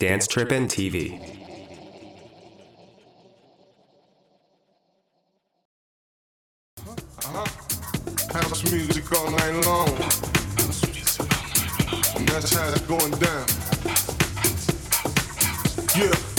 Dance trip, TV. Uh-huh. House music all night long. And that's how it's going down. Yeah.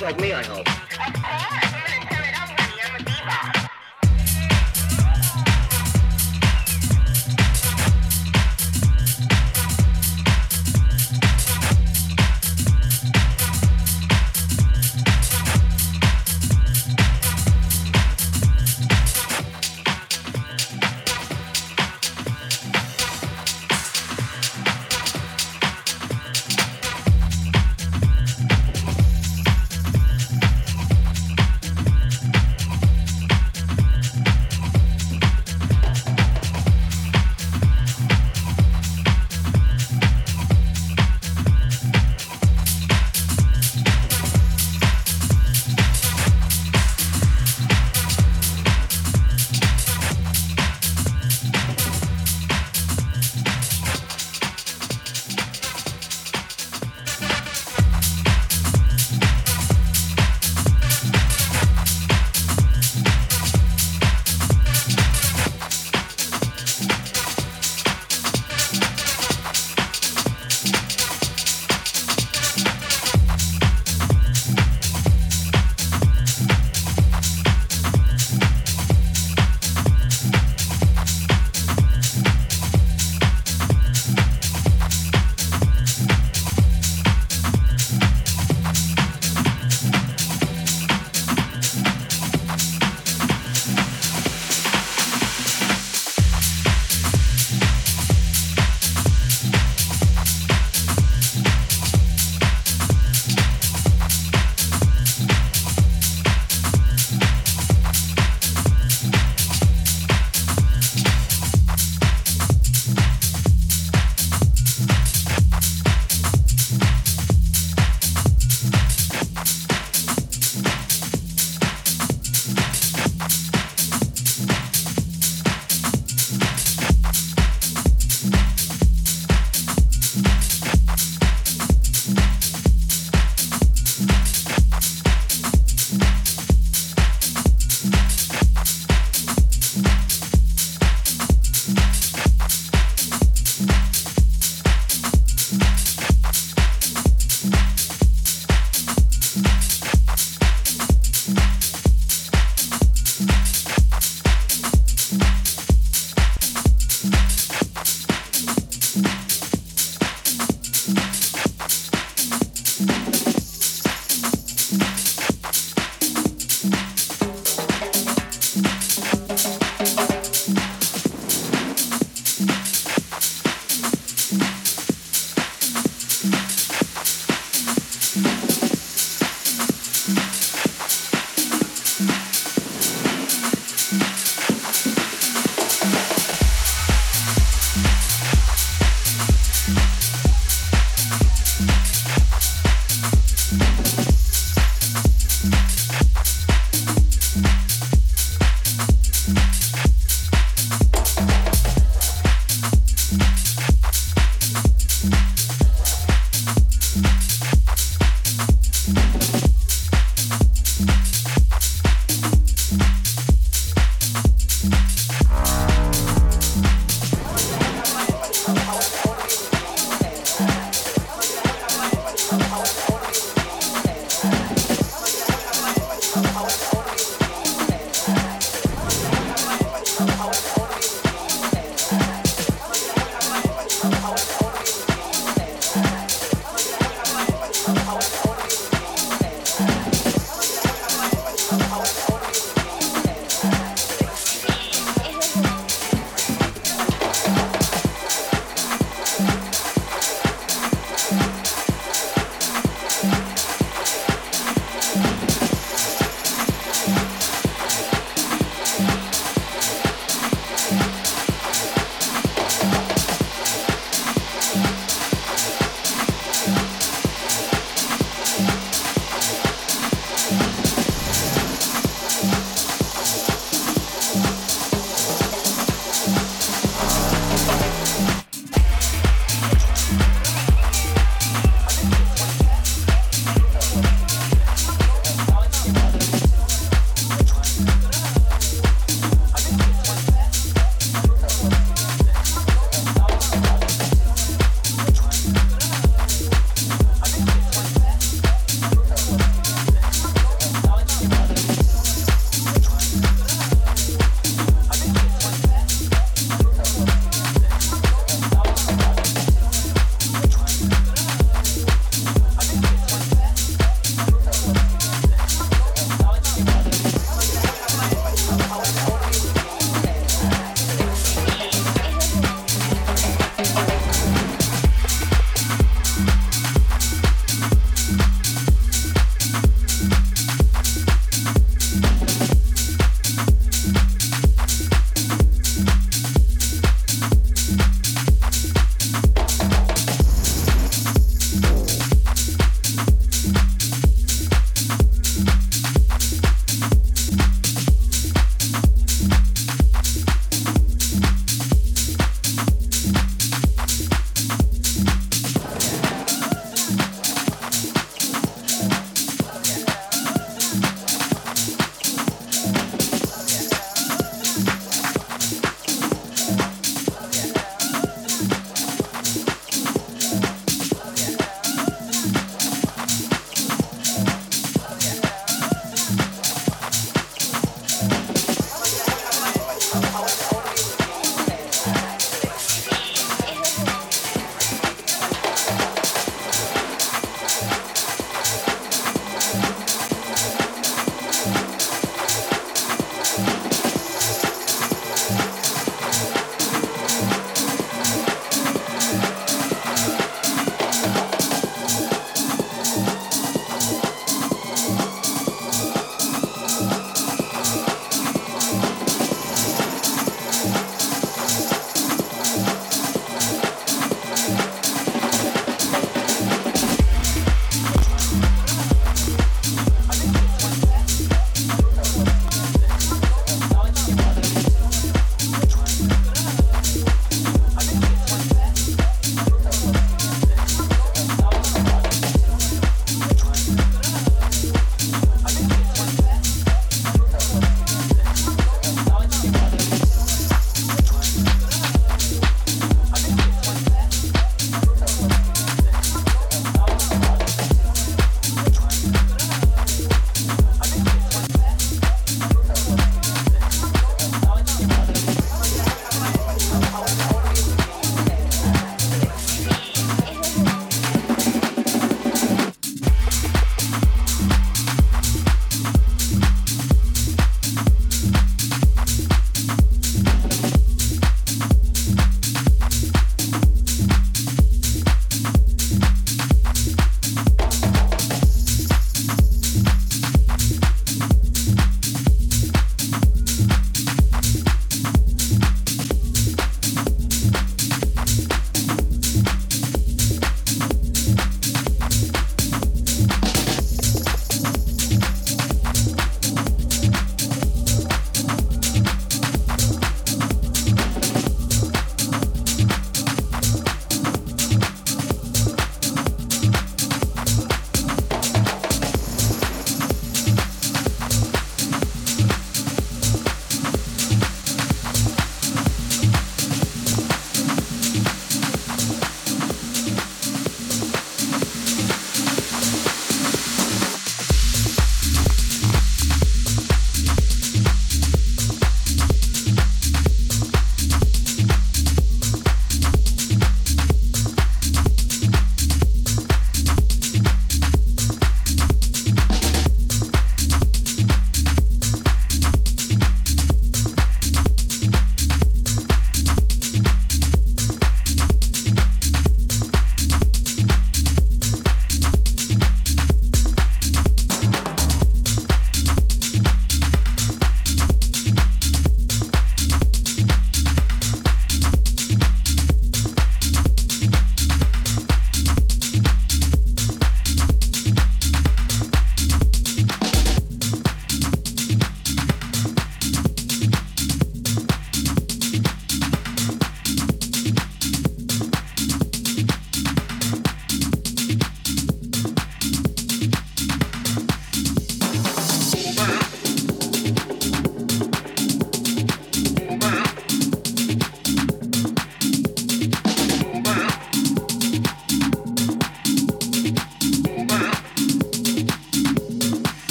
Like me, I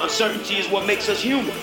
uncertainty is what makes us human.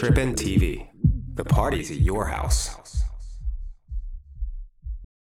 Trippin' TV.